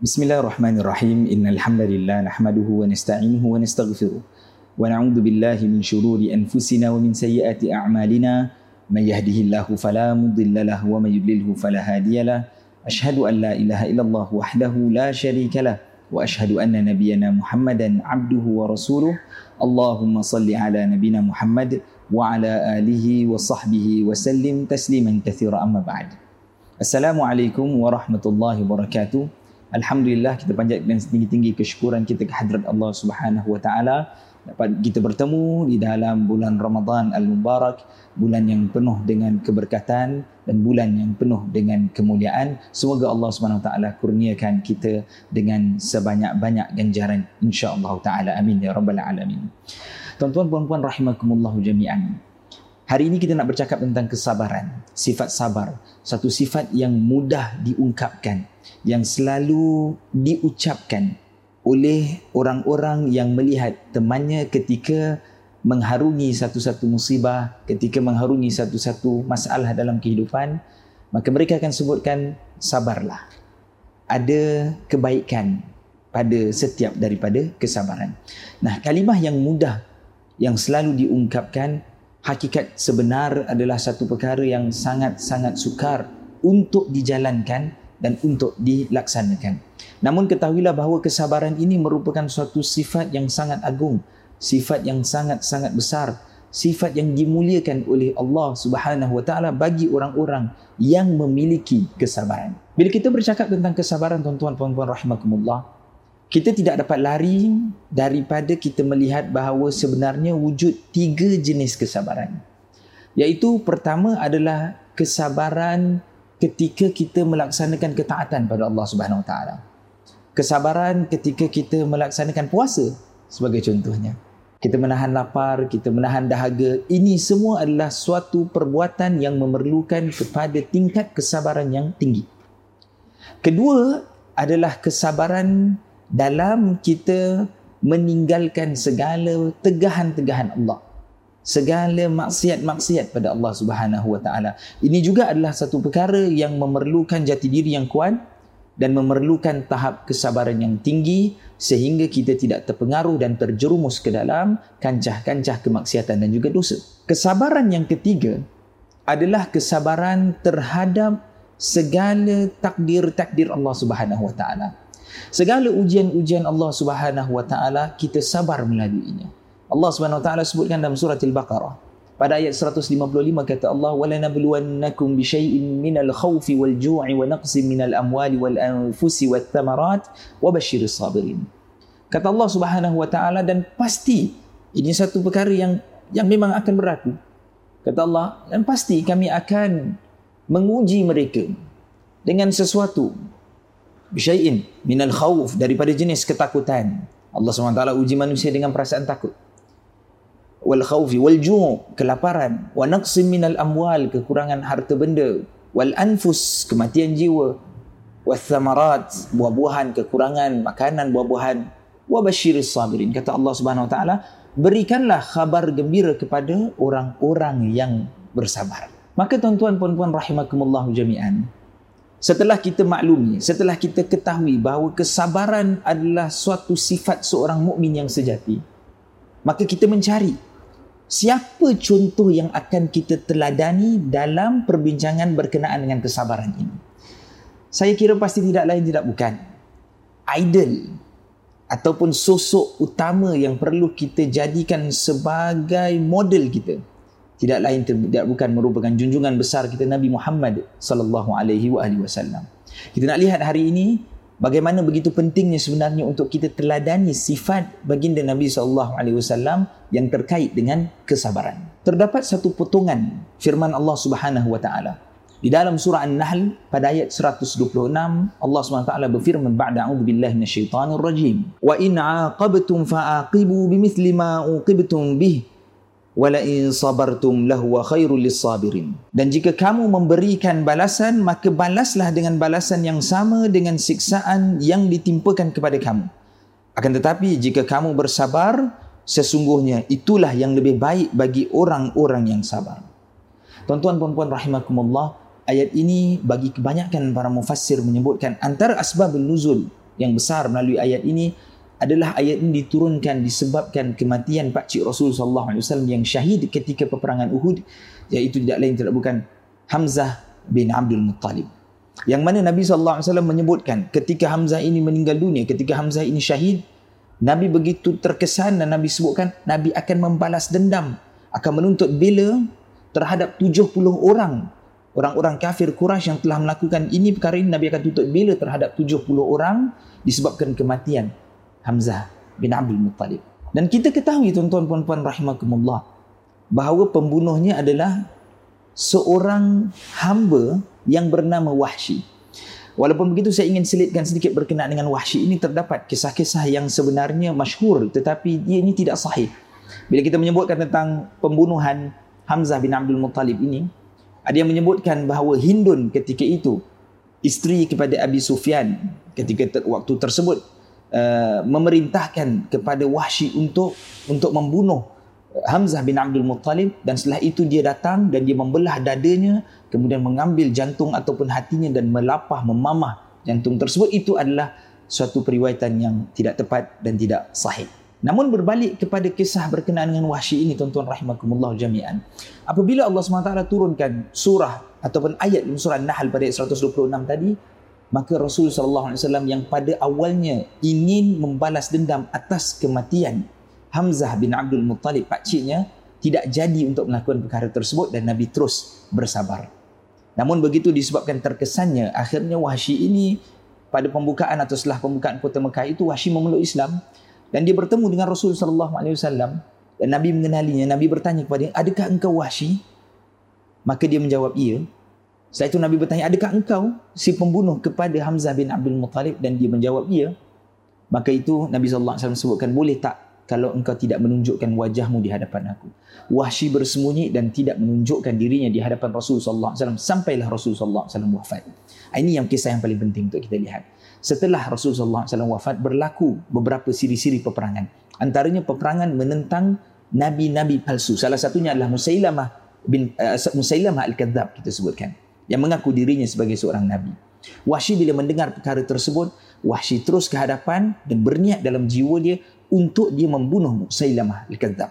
بسم الله الرحمن الرحيم إن الحمد لله نحمده ونستعينه ونستغفره ونعوذ بالله من شرور أنفسنا ومن سيئات أعمالنا من يهده الله فلا مضل له ومن يضلله فلا هادي له أشهد أن لا إله إلا الله وحده لا شريك له وأشهد أن نبينا محمدا عبده ورسوله اللهم صل على نبينا محمد وعلى آله وصحبه وسلم تسليما كثيرا أما بعد Assalamualaikum warahmatullahi wabarakatuh. Alhamdulillah kita panjatkan setinggi-tinggi kesyukuran kita ke hadrat Allah Subhanahu wa taala dapat kita bertemu di dalam bulan Ramadan al-Mubarak, bulan yang penuh dengan keberkatan dan bulan yang penuh dengan kemuliaan. Semoga Allah Subhanahu wa taala kurniakan kita dengan sebanyak-banyak ganjaran insya-Allah taala. Amin ya rabbal alamin. Tuan-tuan puan-puan rahimakumullah jami'an. Hari ini kita nak bercakap tentang kesabaran, sifat sabar, satu sifat yang mudah diungkapkan, yang selalu diucapkan oleh orang-orang yang melihat temannya ketika mengharungi satu-satu musibah, ketika mengharungi satu-satu masalah dalam kehidupan, maka mereka akan sebutkan sabarlah. Ada kebaikan pada setiap daripada kesabaran. Nah, kalimah yang mudah yang selalu diungkapkan hakikat sebenar adalah satu perkara yang sangat-sangat sukar untuk dijalankan dan untuk dilaksanakan. Namun ketahuilah bahawa kesabaran ini merupakan suatu sifat yang sangat agung, sifat yang sangat-sangat besar, sifat yang dimuliakan oleh Allah Subhanahu Wa Taala bagi orang-orang yang memiliki kesabaran. Bila kita bercakap tentang kesabaran tuan-tuan puan-puan rahimakumullah, kita tidak dapat lari daripada kita melihat bahawa sebenarnya wujud tiga jenis kesabaran. Iaitu pertama adalah kesabaran ketika kita melaksanakan ketaatan pada Allah Subhanahu Wa Taala. Kesabaran ketika kita melaksanakan puasa sebagai contohnya. Kita menahan lapar, kita menahan dahaga. Ini semua adalah suatu perbuatan yang memerlukan kepada tingkat kesabaran yang tinggi. Kedua adalah kesabaran dalam kita meninggalkan segala tegahan-tegahan Allah segala maksiat-maksiat pada Allah Subhanahu wa taala ini juga adalah satu perkara yang memerlukan jati diri yang kuat dan memerlukan tahap kesabaran yang tinggi sehingga kita tidak terpengaruh dan terjerumus ke dalam kancah-kancah kemaksiatan dan juga dosa. Kesabaran yang ketiga adalah kesabaran terhadap segala takdir-takdir Allah Subhanahu wa taala. Segala ujian-ujian Allah Subhanahu wa taala kita sabar melaluinya. Allah Subhanahu wa taala sebutkan dalam surah Al-Baqarah pada ayat 155 kata Allah wala nabluwannakum bi syai'in minal khawfi wal ju'i wa naqsin minal amwali wal anfusi wat thamarat wa basyiris sabirin. Kata Allah Subhanahu wa taala dan pasti ini satu perkara yang yang memang akan berlaku. Kata Allah dan pasti kami akan menguji mereka dengan sesuatu bisyai'in minal khawf daripada jenis ketakutan. Allah SWT uji manusia dengan perasaan takut. Wal khawfi wal ju' kelaparan. Wa naqsim minal amwal kekurangan harta benda. Wal anfus kematian jiwa. Was thamarat buah-buahan kekurangan makanan buah-buahan. Wa basyiris sabirin kata Allah Subhanahu wa taala berikanlah khabar gembira kepada orang-orang yang bersabar. Maka tuan-tuan puan-puan rahimakumullah jami'an Setelah kita maklumi, setelah kita ketahui bahawa kesabaran adalah suatu sifat seorang mukmin yang sejati, maka kita mencari siapa contoh yang akan kita teladani dalam perbincangan berkenaan dengan kesabaran ini. Saya kira pasti tidak lain tidak bukan idol ataupun sosok utama yang perlu kita jadikan sebagai model kita tidak lain tidak bukan merupakan junjungan besar kita Nabi Muhammad sallallahu alaihi wasallam. Kita nak lihat hari ini bagaimana begitu pentingnya sebenarnya untuk kita teladani sifat baginda Nabi sallallahu alaihi wasallam yang terkait dengan kesabaran. Terdapat satu potongan firman Allah Subhanahu wa taala di dalam surah An-Nahl pada ayat 126 Allah SWT berfirman ba'da a'udzu billahi minasyaitonir rajim wa in 'aqabtum fa'aqibu bimithli ma uqibtum bih wala in sabartum lahu wa khairul lisabirin. Dan jika kamu memberikan balasan maka balaslah dengan balasan yang sama dengan siksaan yang ditimpakan kepada kamu. Akan tetapi jika kamu bersabar sesungguhnya itulah yang lebih baik bagi orang-orang yang sabar. Tuan-tuan puan-puan rahimakumullah ayat ini bagi kebanyakan para mufassir menyebutkan antara asbabun nuzul yang besar melalui ayat ini adalah ayat ini diturunkan disebabkan kematian Pak Cik Rasul sallallahu alaihi wasallam yang syahid ketika peperangan Uhud iaitu tidak lain tidak bukan Hamzah bin Abdul Muttalib. Yang mana Nabi sallallahu alaihi wasallam menyebutkan ketika Hamzah ini meninggal dunia, ketika Hamzah ini syahid, Nabi begitu terkesan dan Nabi sebutkan Nabi akan membalas dendam, akan menuntut bela terhadap 70 orang orang-orang kafir Quraisy yang telah melakukan ini perkara ini Nabi akan tuntut bela terhadap 70 orang disebabkan kematian Hamzah bin Abdul Muttalib. Dan kita ketahui tuan-tuan puan-puan rahimakumullah bahawa pembunuhnya adalah seorang hamba yang bernama Wahsy. Walaupun begitu saya ingin selitkan sedikit berkenaan dengan Wahsy ini terdapat kisah-kisah yang sebenarnya masyhur tetapi dia ini tidak sahih. Bila kita menyebutkan tentang pembunuhan Hamzah bin Abdul Muttalib ini, ada yang menyebutkan bahawa Hindun ketika itu isteri kepada Abi Sufyan ketika waktu tersebut uh, memerintahkan kepada Wahsy untuk untuk membunuh Hamzah bin Abdul Muttalib dan setelah itu dia datang dan dia membelah dadanya kemudian mengambil jantung ataupun hatinya dan melapah memamah jantung tersebut itu adalah suatu periwayatan yang tidak tepat dan tidak sahih. Namun berbalik kepada kisah berkenaan dengan wahsy ini tuan-tuan rahimakumullah jami'an. Apabila Allah SWT turunkan surah ataupun ayat dalam surah Nahl pada ayat 126 tadi, maka Rasul SAW yang pada awalnya ingin membalas dendam atas kematian Hamzah bin Abdul Muttalib pakciknya tidak jadi untuk melakukan perkara tersebut dan Nabi terus bersabar. Namun begitu disebabkan terkesannya akhirnya wahsy ini pada pembukaan atau setelah pembukaan kota Mekah itu wahsy memeluk Islam dan dia bertemu dengan Rasul sallallahu alaihi wasallam dan Nabi mengenalinya. Nabi bertanya kepada dia adakah engkau wahsy maka dia menjawab iya setelah itu Nabi bertanya adakah engkau si pembunuh kepada Hamzah bin Abdul Muttalib dan dia menjawab iya maka itu Nabi wasallam sebutkan boleh tak kalau engkau tidak menunjukkan wajahmu di hadapan aku. Wahsy bersembunyi dan tidak menunjukkan dirinya di hadapan Rasul sallallahu alaihi wasallam sampailah Rasul sallallahu alaihi wasallam wafat. Ini yang kisah yang paling penting untuk kita lihat setelah Rasulullah SAW wafat berlaku beberapa siri-siri peperangan. Antaranya peperangan menentang nabi-nabi palsu. Salah satunya adalah Musailamah bin uh, Musailamah al-Kadzab kita sebutkan yang mengaku dirinya sebagai seorang nabi. Wahsy bila mendengar perkara tersebut, Wahsy terus ke hadapan dan berniat dalam jiwa dia untuk dia membunuh Musailamah al-Kadzab.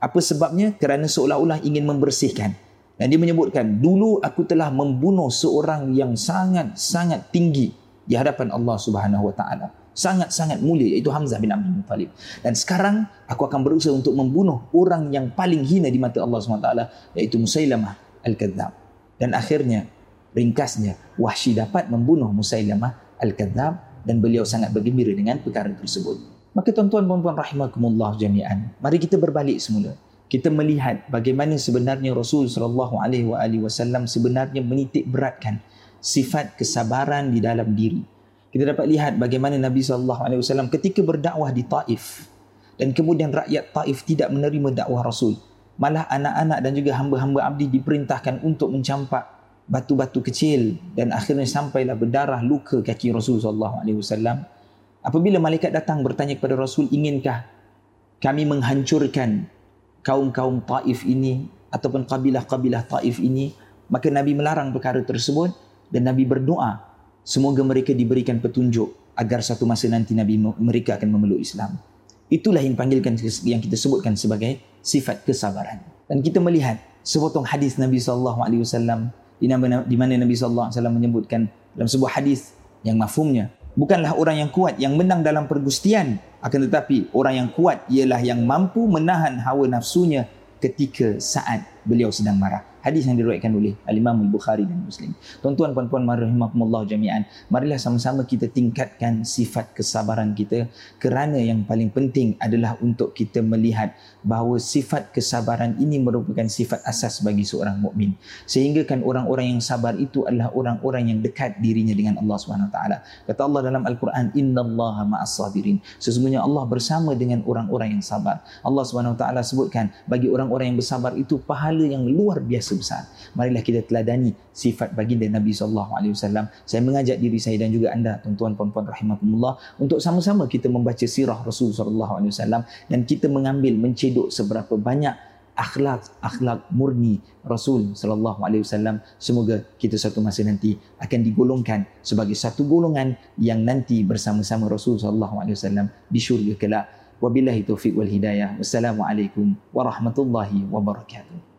Apa sebabnya? Kerana seolah-olah ingin membersihkan. Dan dia menyebutkan, dulu aku telah membunuh seorang yang sangat-sangat tinggi di hadapan Allah Subhanahu wa taala. Sangat-sangat mulia iaitu Hamzah bin Abdul Muttalib. Dan sekarang aku akan berusaha untuk membunuh orang yang paling hina di mata Allah Subhanahu wa taala iaitu Musailamah al-Kadzab. Dan akhirnya ringkasnya Wahsy dapat membunuh Musailamah al-Kadzab dan beliau sangat bergembira dengan perkara tersebut. Maka tuan-tuan dan puan rahimakumullah jami'an, mari kita berbalik semula. Kita melihat bagaimana sebenarnya Rasul sallallahu alaihi wasallam sebenarnya menitik beratkan sifat kesabaran di dalam diri. Kita dapat lihat bagaimana Nabi SAW ketika berdakwah di Taif dan kemudian rakyat Taif tidak menerima dakwah Rasul. Malah anak-anak dan juga hamba-hamba abdi diperintahkan untuk mencampak batu-batu kecil dan akhirnya sampailah berdarah luka kaki Rasul SAW. Apabila malaikat datang bertanya kepada Rasul, inginkah kami menghancurkan kaum-kaum Taif ini ataupun kabilah-kabilah Taif ini? Maka Nabi melarang perkara tersebut dan Nabi berdoa semoga mereka diberikan petunjuk agar satu masa nanti Nabi mereka akan memeluk Islam. Itulah yang panggilkan yang kita sebutkan sebagai sifat kesabaran. Dan kita melihat sepotong hadis Nabi sallallahu alaihi wasallam di mana Nabi sallallahu alaihi wasallam menyebutkan dalam sebuah hadis yang mafhumnya bukanlah orang yang kuat yang menang dalam pergustian? Akan tetapi orang yang kuat ialah yang mampu menahan hawa nafsunya ketika saat beliau sedang marah hadis yang diriwayatkan oleh Al-Imam Al-Bukhari dan Muslim. Tuan-tuan puan-puan rahimakumullah jami'an, marilah sama-sama kita tingkatkan sifat kesabaran kita kerana yang paling penting adalah untuk kita melihat bahawa sifat kesabaran ini merupakan sifat asas bagi seorang mukmin. Sehingga kan orang-orang yang sabar itu adalah orang-orang yang dekat dirinya dengan Allah taala. Kata Allah dalam Al-Quran, "Innallaha ma'as sabirin." Sesungguhnya Allah bersama dengan orang-orang yang sabar. Allah taala sebutkan bagi orang-orang yang bersabar itu pahala pahala yang luar biasa besar. Marilah kita teladani sifat baginda Nabi sallallahu alaihi wasallam. Saya mengajak diri saya dan juga anda tuan-tuan puan-puan rahimakumullah untuk sama-sama kita membaca sirah Rasul sallallahu alaihi wasallam dan kita mengambil mencedok seberapa banyak akhlak akhlak murni Rasul sallallahu alaihi wasallam semoga kita satu masa nanti akan digolongkan sebagai satu golongan yang nanti bersama-sama Rasul sallallahu alaihi wasallam di syurga kelak wabillahi taufiq wal hidayah Wassalamualaikum warahmatullahi wabarakatuh